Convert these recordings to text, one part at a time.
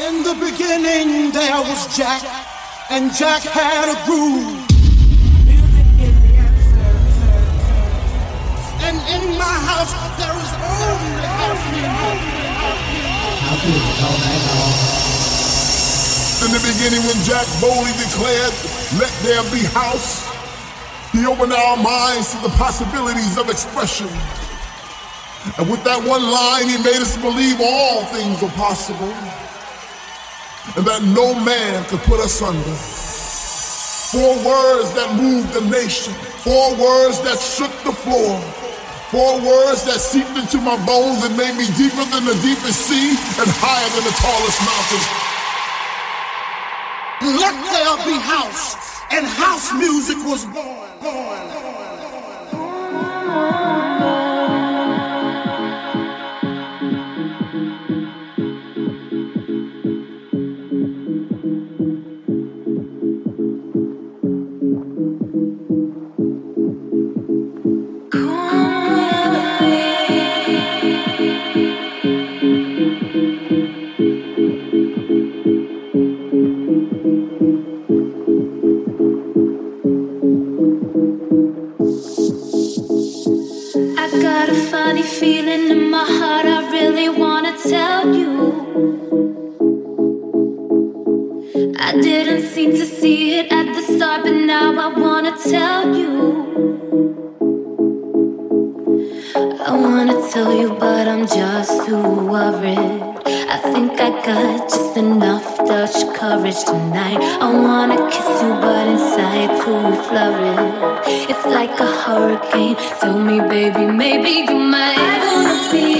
In the beginning there was Jack, and Jack had a groove. And in my house there is only music. In the beginning, when Jack boldly declared, Let there be house, he opened our minds to the possibilities of expression. And with that one line, he made us believe all things were possible and that no man could put us under. Four words that moved the nation, four words that shook the floor, four words that seeped into my bones and made me deeper than the deepest sea and higher than the tallest mountain. Let there be house, and house music was born. born. hasn't seemed to see it at the start, but now I wanna tell you. I wanna tell you, but I'm just too worried. I think I got just enough Dutch courage tonight. I wanna kiss you, but inside too flurried. It's like a hurricane. Tell me, baby, maybe you might. I wanna be.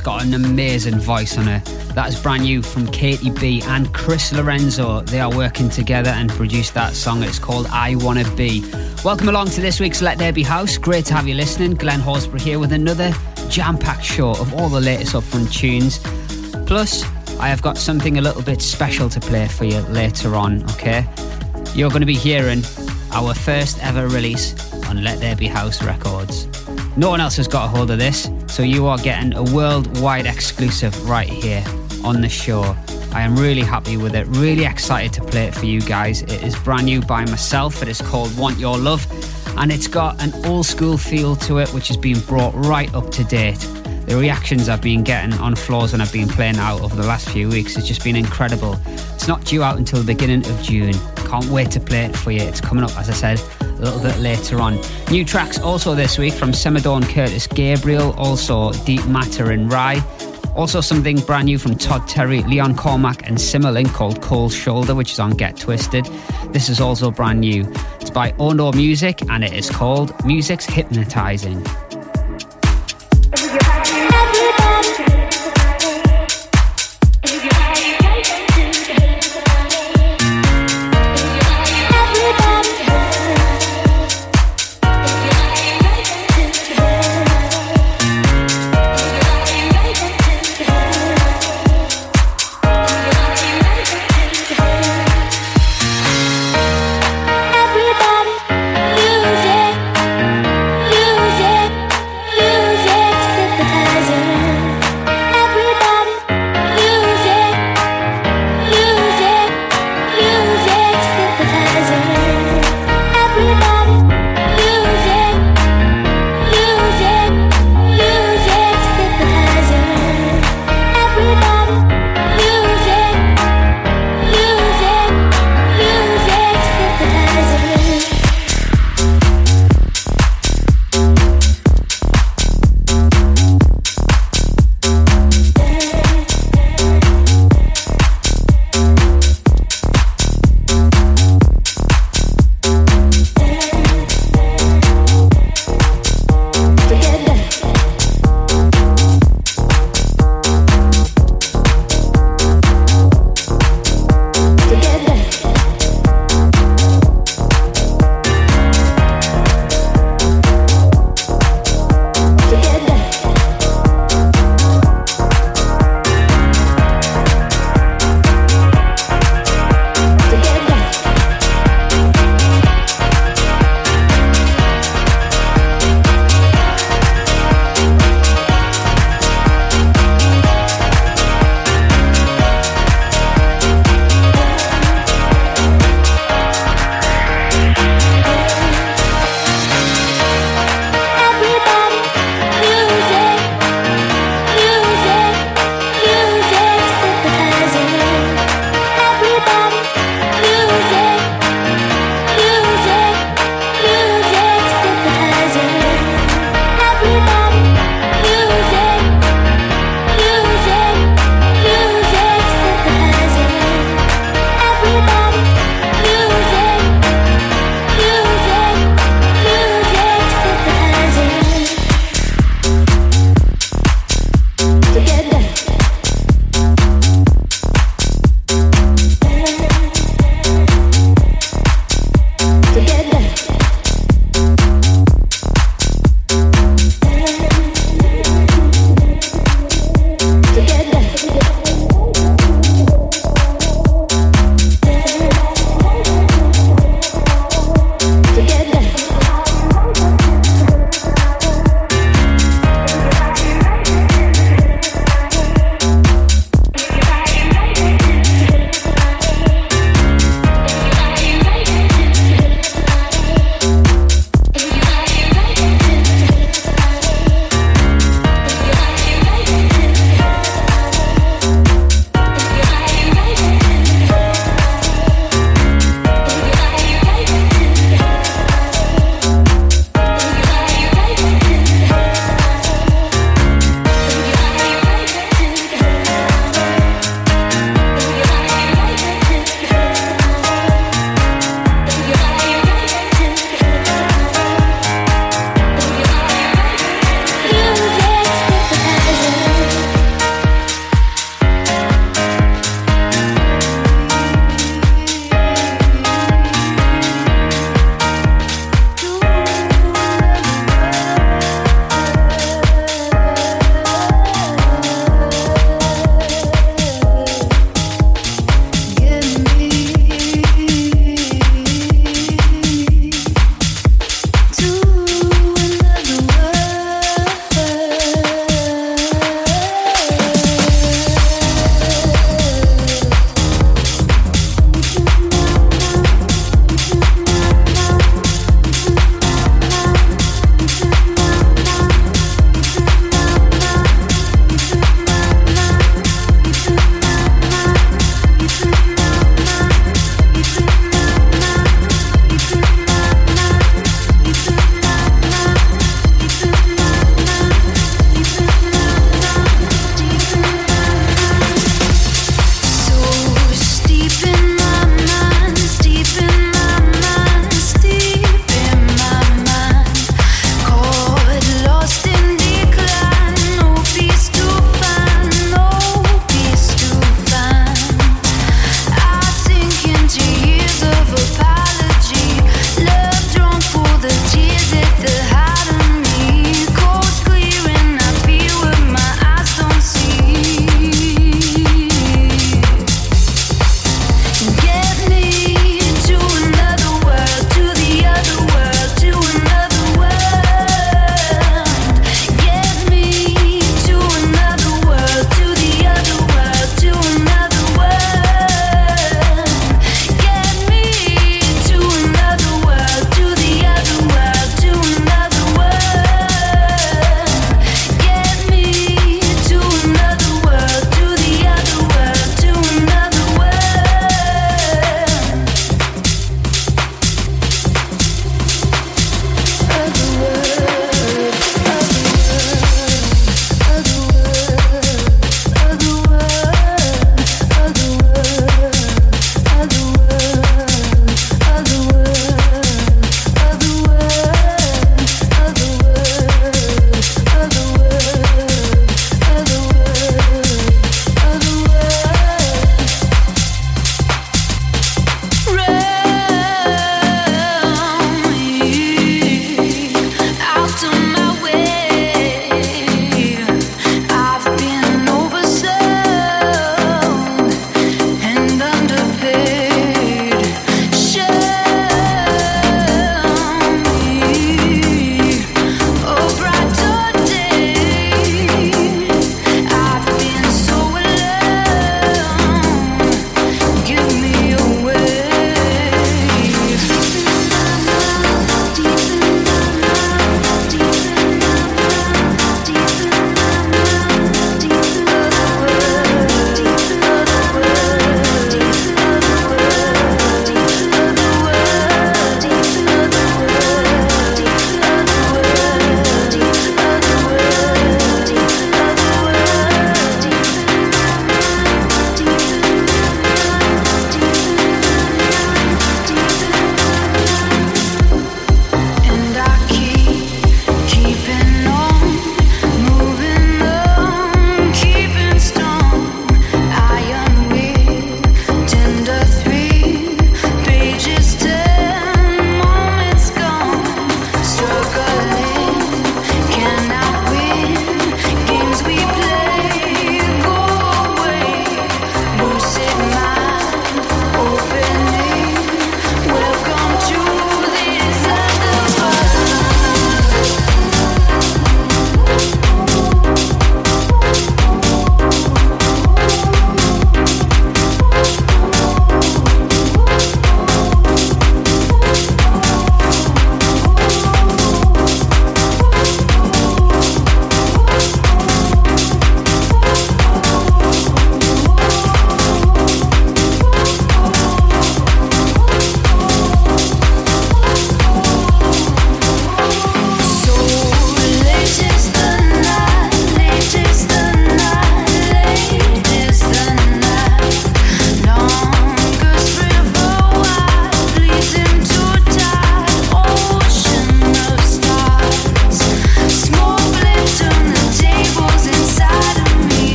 Got an amazing voice on her? That is brand new from Katy B and Chris Lorenzo. They are working together and produced that song. It's called I Wanna Be. Welcome along to this week's Let There Be House. Great to have you listening. Glenn Horsburgh here with another jam packed show of all the latest upfront tunes. Plus, I have got something a little bit special to play for you later on, okay? You're going to be hearing our first ever release on Let There Be House Records. No one else has got a hold of this, so you are getting a worldwide exclusive right here on the show. I am really happy with it, really excited to play it for you guys. It is brand new by myself. It is called Want Your Love, and it's got an old school feel to it, which has been brought right up to date. The reactions I've been getting on floors when I've been playing out over the last few weeks has just been incredible. It's not due out until the beginning of June. Can't wait to play it for you. It's coming up, as I said, a little bit later on. New tracks also this week from Semadorn Curtis Gabriel, also Deep Matter and Rye. Also something brand new from Todd Terry, Leon Cormack and Simmerlink called Cold Shoulder, which is on Get Twisted. This is also brand new. It's by Ono Music and it is called Music's Hypnotizing.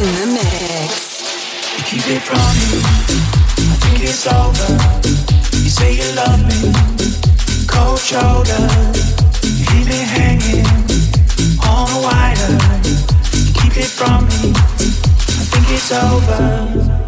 The mix. You keep it from me. I think it's over. You say you love me. Cold. You leave me hanging on the wire. You keep it from me. I think it's over.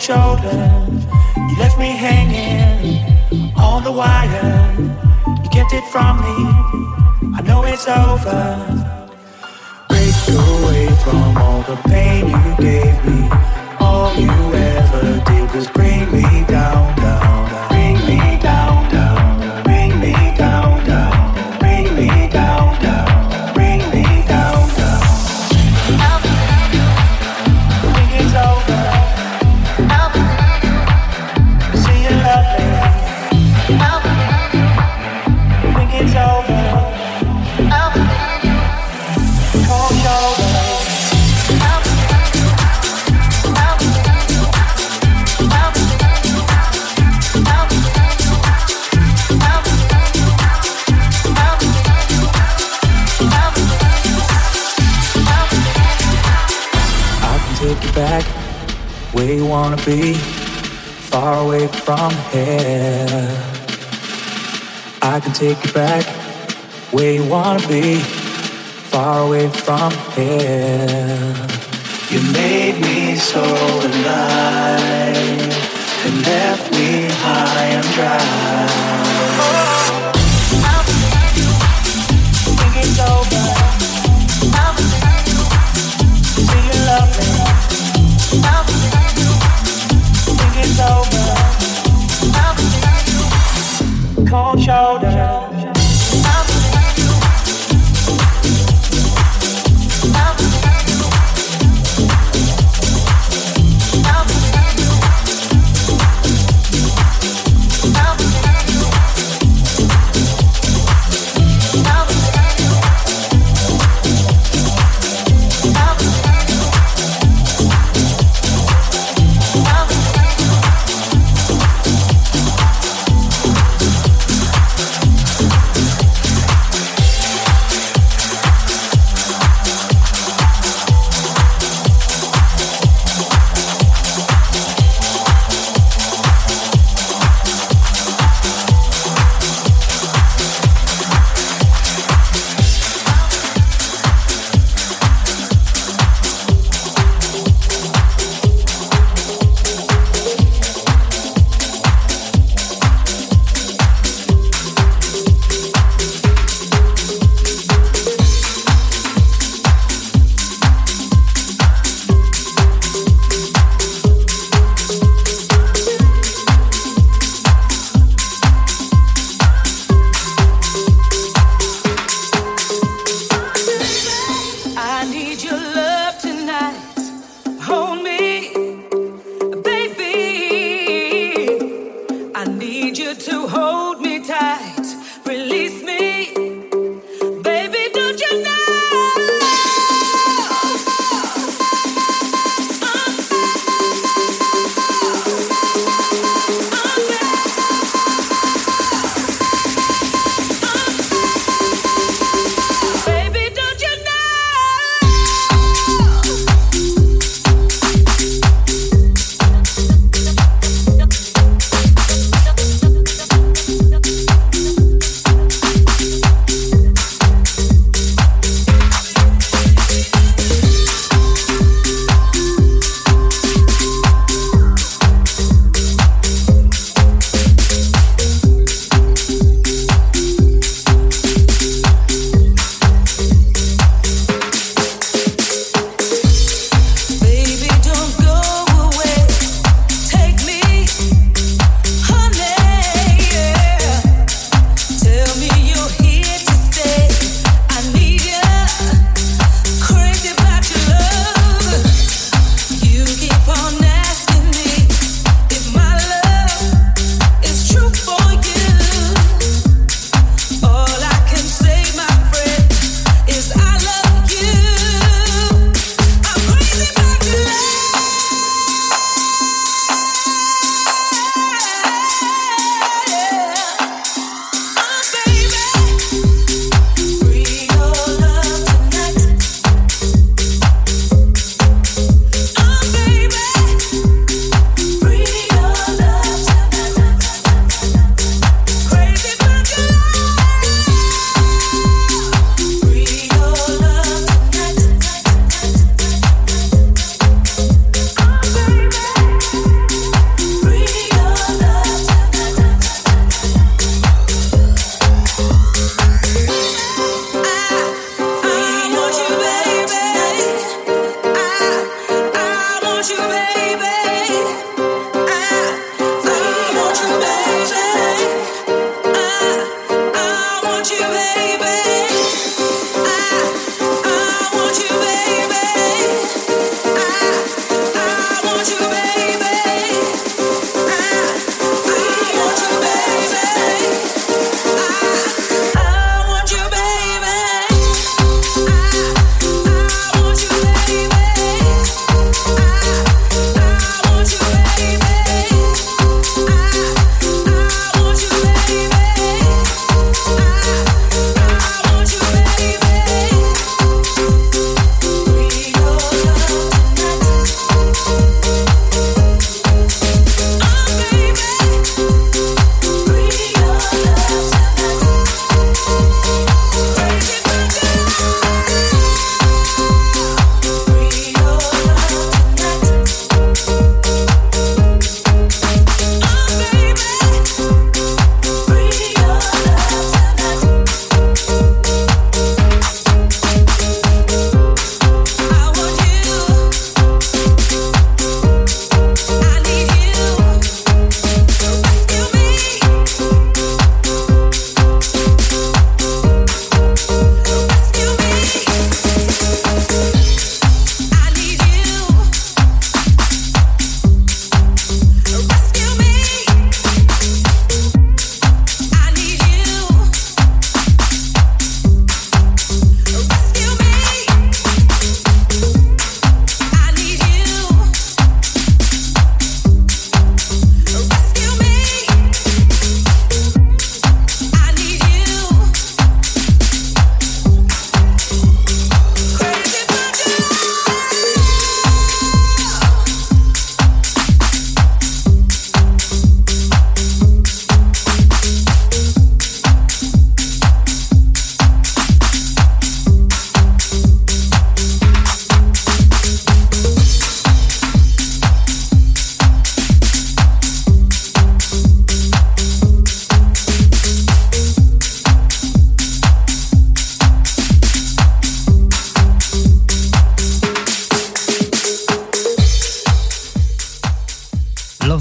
Shoulder. You left me hanging on the wire. You kept it from me. I know it's over. Break away from all the pain you gave me. All you ever did was bring me wanna be far away from here. I can take you back where you wanna be, far away from here. You made me so alive and left me high and dry. Over. Cold shoulder.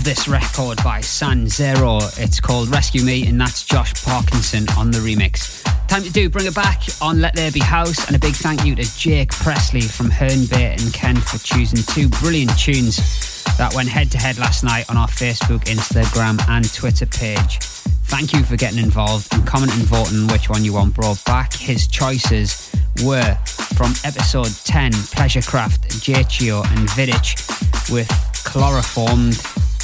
Record by San Zero. It's called Rescue Me, and that's Josh Parkinson on the remix. Time to do bring it back on Let There Be House, and a big thank you to Jake Presley from Hernbait and Ken for choosing two brilliant tunes that went head to head last night on our Facebook, Instagram, and Twitter page. Thank you for getting involved and commenting voting which one you want brought back. His choices were from episode 10, Pleasurekraft, Jachio, and Vidic with Chloroformed,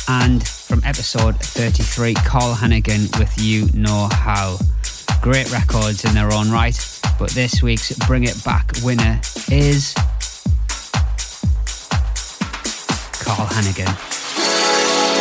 and from episode 33, Carl Hannigan with You Know How. Great records in their own right, but this week's Bring It Back winner is Carl Hannigan.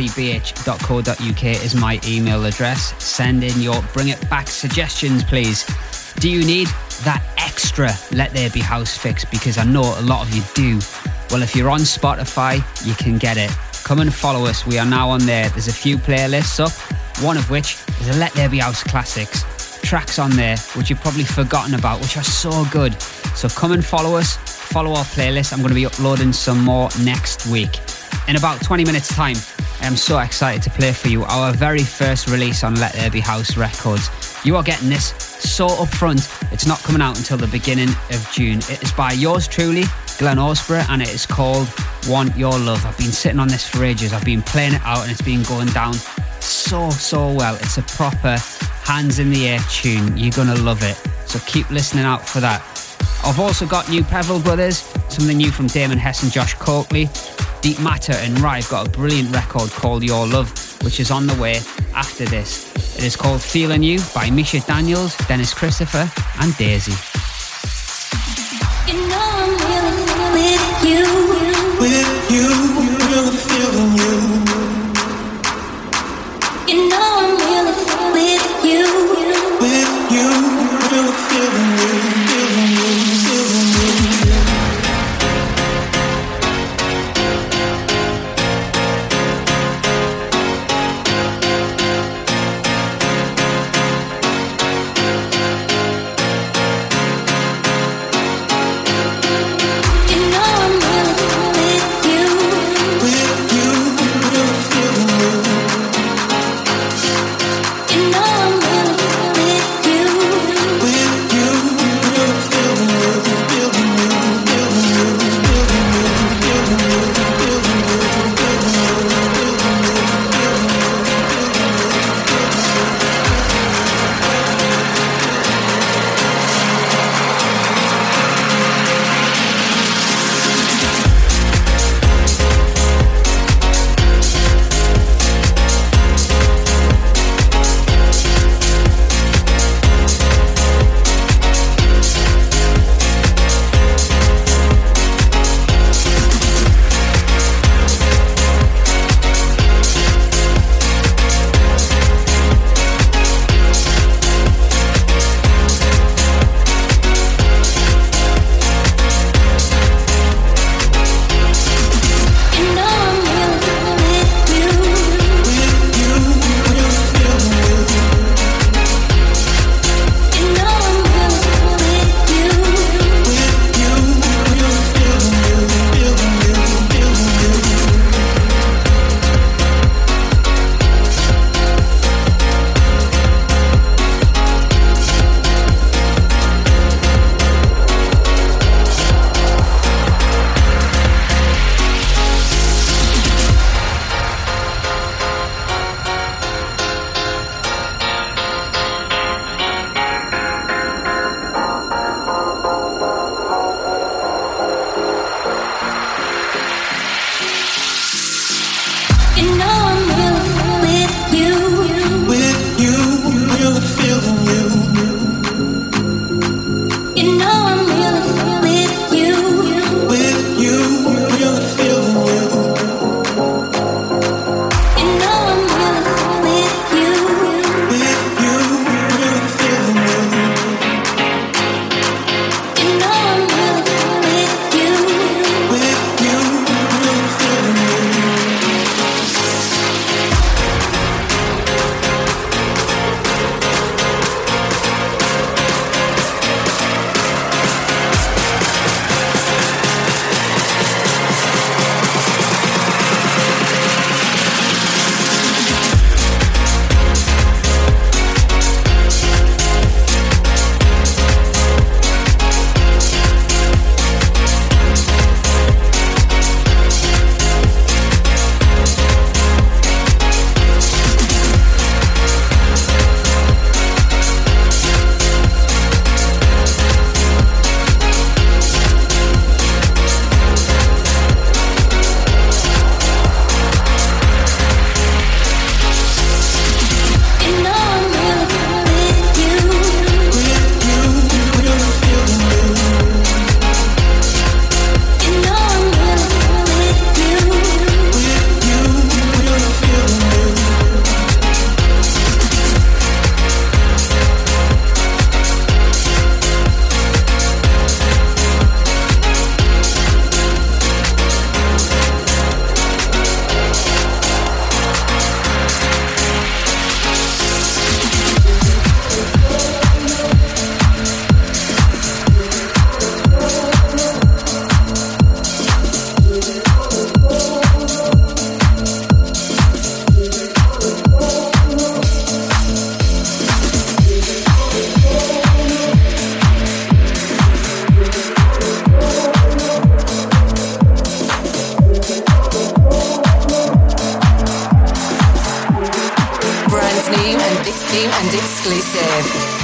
At ltbh.co.uk is my email address. Send in your bring it back suggestions, please. Do you need that extra Let There Be House fix? Because I know a lot of you do. Well, if you're on Spotify, you can get it. Come and follow us. We are now on there. There's a few playlists up, one of which is a Let There Be House Classics. Tracks on there which you've probably forgotten about, which are so good. So come and follow us, follow our playlist. I'm going to be uploading some more next week. In about 20 minutes' time, I am so excited to play for you our very first release on Let There Be House Records. You are getting this so upfront, it's not coming out until the beginning of June. It is by yours truly, Glenn Horsburgh, and it is called Want Your Love. I've been sitting on this for ages. I've been playing it out and it's been going down so, so well. It's a proper hands in the air tune. You're going to love it. So keep listening out for that. I've also got new Prevel Brothers, something new from Damon Hess and Josh Coakley. Deep Matter and Rye got a brilliant record called Your Love, which is on the way after this. It is called Feeling You by Misha Daniels, Dennis Christopher, and Daisy. You know I'm really with you. With you, really feeling you. You know I'm really with you. With you, really feeling you. New and exclusive.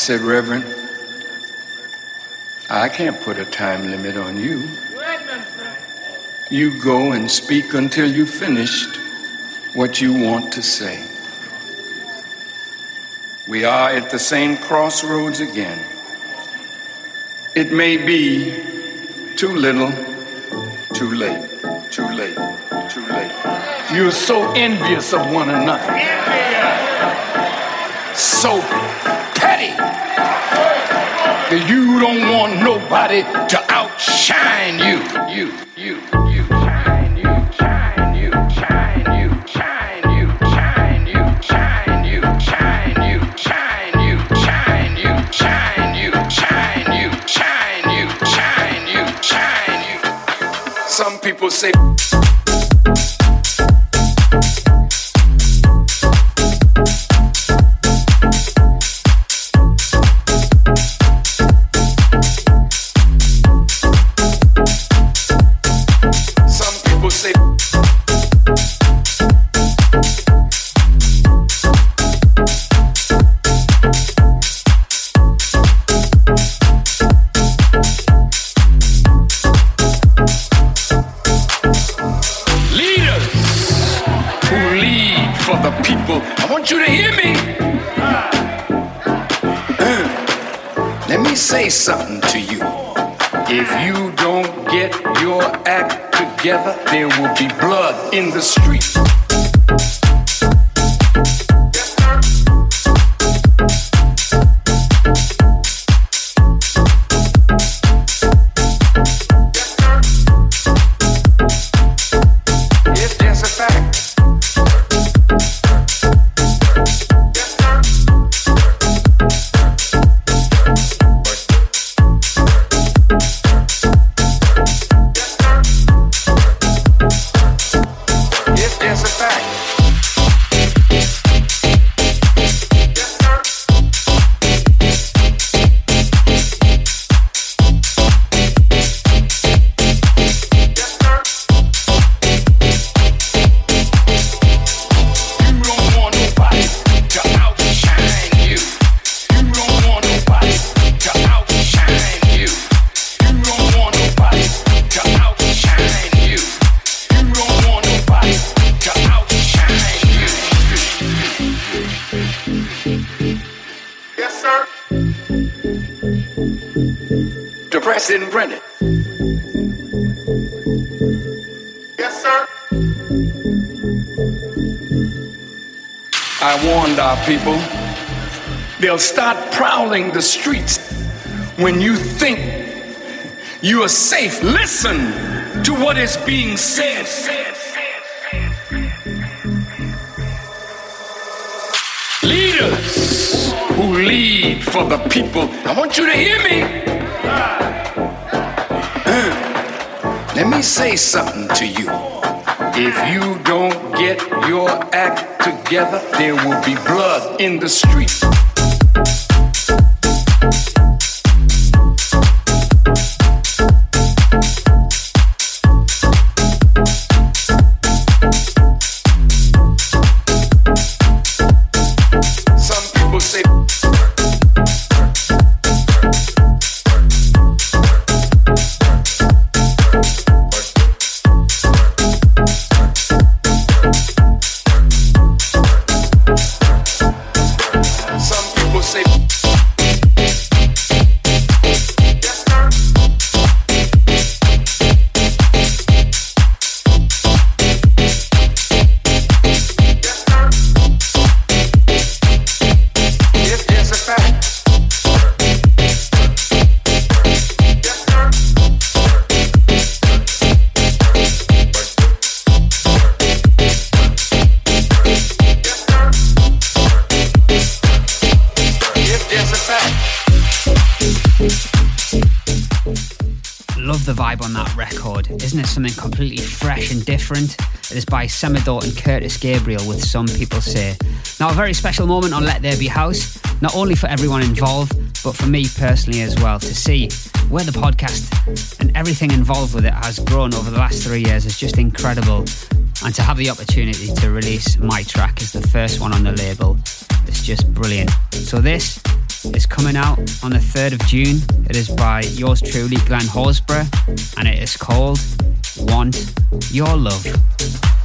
Said, Reverend, I can't put a time limit on you. You go and speak until you've finished what you want to say. We are at the same crossroads again. It may be too little, too late, too late, too late. You're so envious of one another. So that you don't want nobody to outshine you. You, you, you, shine, you, shine, you, shine, you, shine, you, shine, you, shine, you, shine, you, shine, you, shine, you, shine, you, shine, you, shine, you, shine, you, shine, you. Some people say. Say something to you. If you don't get your act together, there will be blood in the street. When you think you are safe. Listen to what is being said. Leaders who lead for the people. I want you to hear me. Uh, Let me say something to you. If you don't get your act together, there will be blood in the street. Fresh and different? It is by Semador and Curtis Gabriel, with some people say. Now, a very special moment on Let There Be House, not only for everyone involved, but for me personally as well, to see where the podcast and everything involved with it has grown over the last three years is just incredible. And to have the opportunity to release my track as the first one on the label is just brilliant. So, this is coming out on the 3rd of June. It is by yours truly, Glenn Horsburgh, and it is called Want Your Love.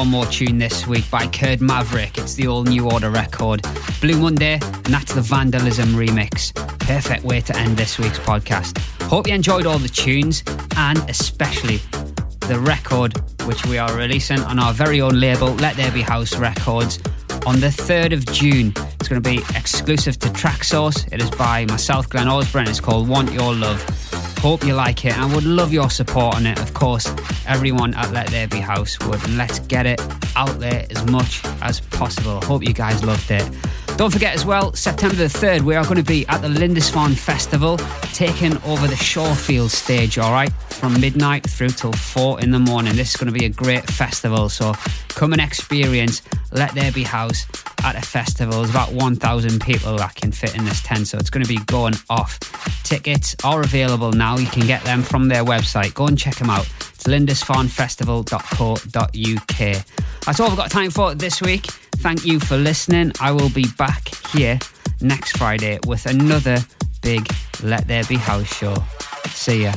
One more tune this week by Kurd Maverick. It's the all new order record. Blue Monday, and that's the Vandalism remix. Perfect way to end this week's podcast. Hope you enjoyed all the tunes and especially the record which we are releasing on our very own label, Let There Be House Records, on the 3rd of June. It's going to be exclusive to Traxsource. It is by myself, Glen Horsburgh. It's called Want Your Love. Hope you like it and would love your support on it. Of course, everyone at Let There Be House would. And let's get it out there as much as possible. Hope you guys loved it. Don't forget as well, September the 3rd, we are going to be at the Lindisfarne Festival, taking over the Shorefield stage, all right, from midnight through till 4 in the morning. This is going to be a great festival, so come and experience Let There Be House at a festival. There's about 1,000 people that can fit in this tent, so it's going to be going off. Tickets are available now. You can get them from their website. Go and check them out. It's lindisfarnefestival.co.uk. That's all we've got time for this week. Thank you for listening. I will be back here next Friday with another big Let There Be House show. See ya.